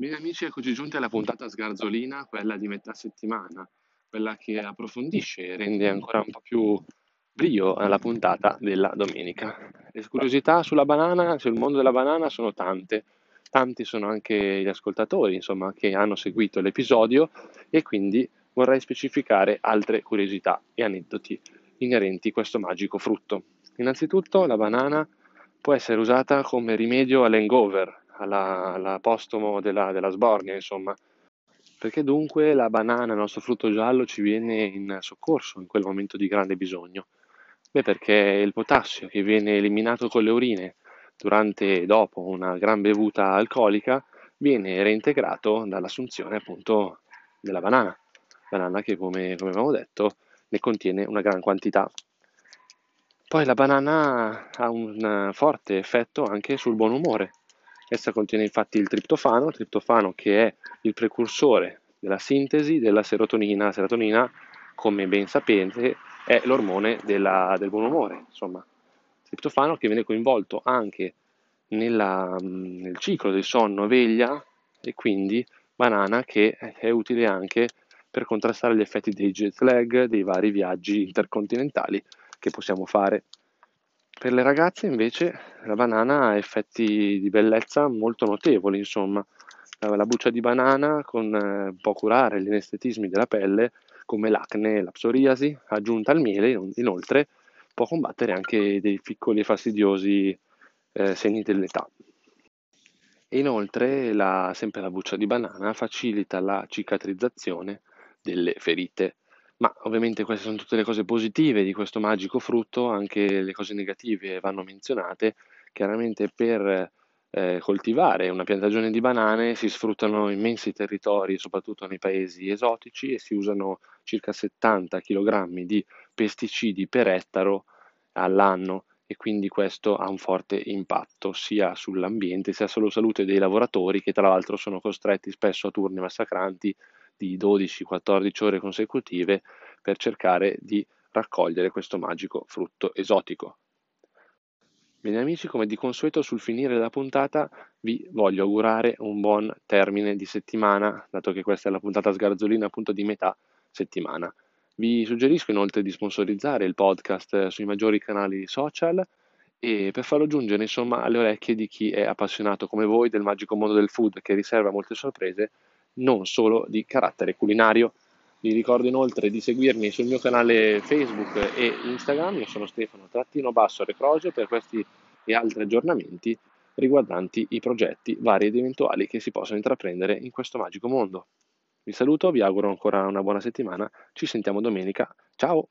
Bene amici, eccoci giunti alla puntata sgarzolina, quella di metà settimana, quella che approfondisce e rende ancora un po' più brio alla puntata della domenica. Le curiosità sulla banana, sul mondo della banana sono tante, tanti sono anche gli ascoltatori, insomma, che hanno seguito l'episodio e quindi vorrei specificare altre curiosità e aneddoti inerenti a questo magico frutto. Innanzitutto la banana può essere usata come rimedio all'hangover, alla, all'apostomo della, della sbornia, insomma. Perché dunque la banana, il nostro frutto giallo, ci viene in soccorso in quel momento di grande bisogno? Beh, perché il potassio che viene eliminato con le urine durante e dopo una gran bevuta alcolica viene reintegrato dall'assunzione appunto della banana, banana che come, come abbiamo detto ne contiene una gran quantità. Poi la banana ha un forte effetto anche sul buon umore, Essa contiene infatti il triptofano, triptofano che è il precursore della sintesi della serotonina. La serotonina, come ben sapete, è l'ormone della, del buon umore, insomma. Triptofano che viene coinvolto anche nella, nel ciclo del sonno-veglia e quindi banana che è utile anche per contrastare gli effetti dei jet lag, dei vari viaggi intercontinentali che possiamo fare. Per le ragazze invece la banana ha effetti di bellezza molto notevoli, insomma. La buccia di banana con, eh, può curare gli anestetismi della pelle come l'acne e la psoriasi, aggiunta al miele inoltre può combattere anche dei piccoli e fastidiosi eh, segni dell'età. Inoltre la, sempre la buccia di banana facilita la cicatrizzazione delle ferite. Ma ovviamente queste sono tutte le cose positive di questo magico frutto, anche le cose negative vanno menzionate. Chiaramente per eh, coltivare una piantagione di banane si sfruttano immensi territori, soprattutto nei paesi esotici, e si usano circa 70 kg di pesticidi per ettaro all'anno e quindi questo ha un forte impatto sia sull'ambiente sia sulla salute dei lavoratori che tra l'altro sono costretti spesso a turni massacranti di 12-14 ore consecutive per cercare di raccogliere questo magico frutto esotico. Bene amici, come di consueto sul finire della puntata vi voglio augurare un buon termine di settimana, dato che questa è la puntata sgarzolina appunto di metà settimana. Vi suggerisco inoltre di sponsorizzare il podcast sui maggiori canali social e per farlo giungere insomma alle orecchie di chi è appassionato come voi del magico mondo del food che riserva molte sorprese non solo di carattere culinario. Vi ricordo inoltre di seguirmi sul mio canale Facebook e Instagram, io sono Stefano Trattino Basso Recrosio per questi e altri aggiornamenti riguardanti i progetti vari ed eventuali che si possono intraprendere in questo magico mondo. Vi saluto, vi auguro ancora una buona settimana, ci sentiamo domenica, ciao!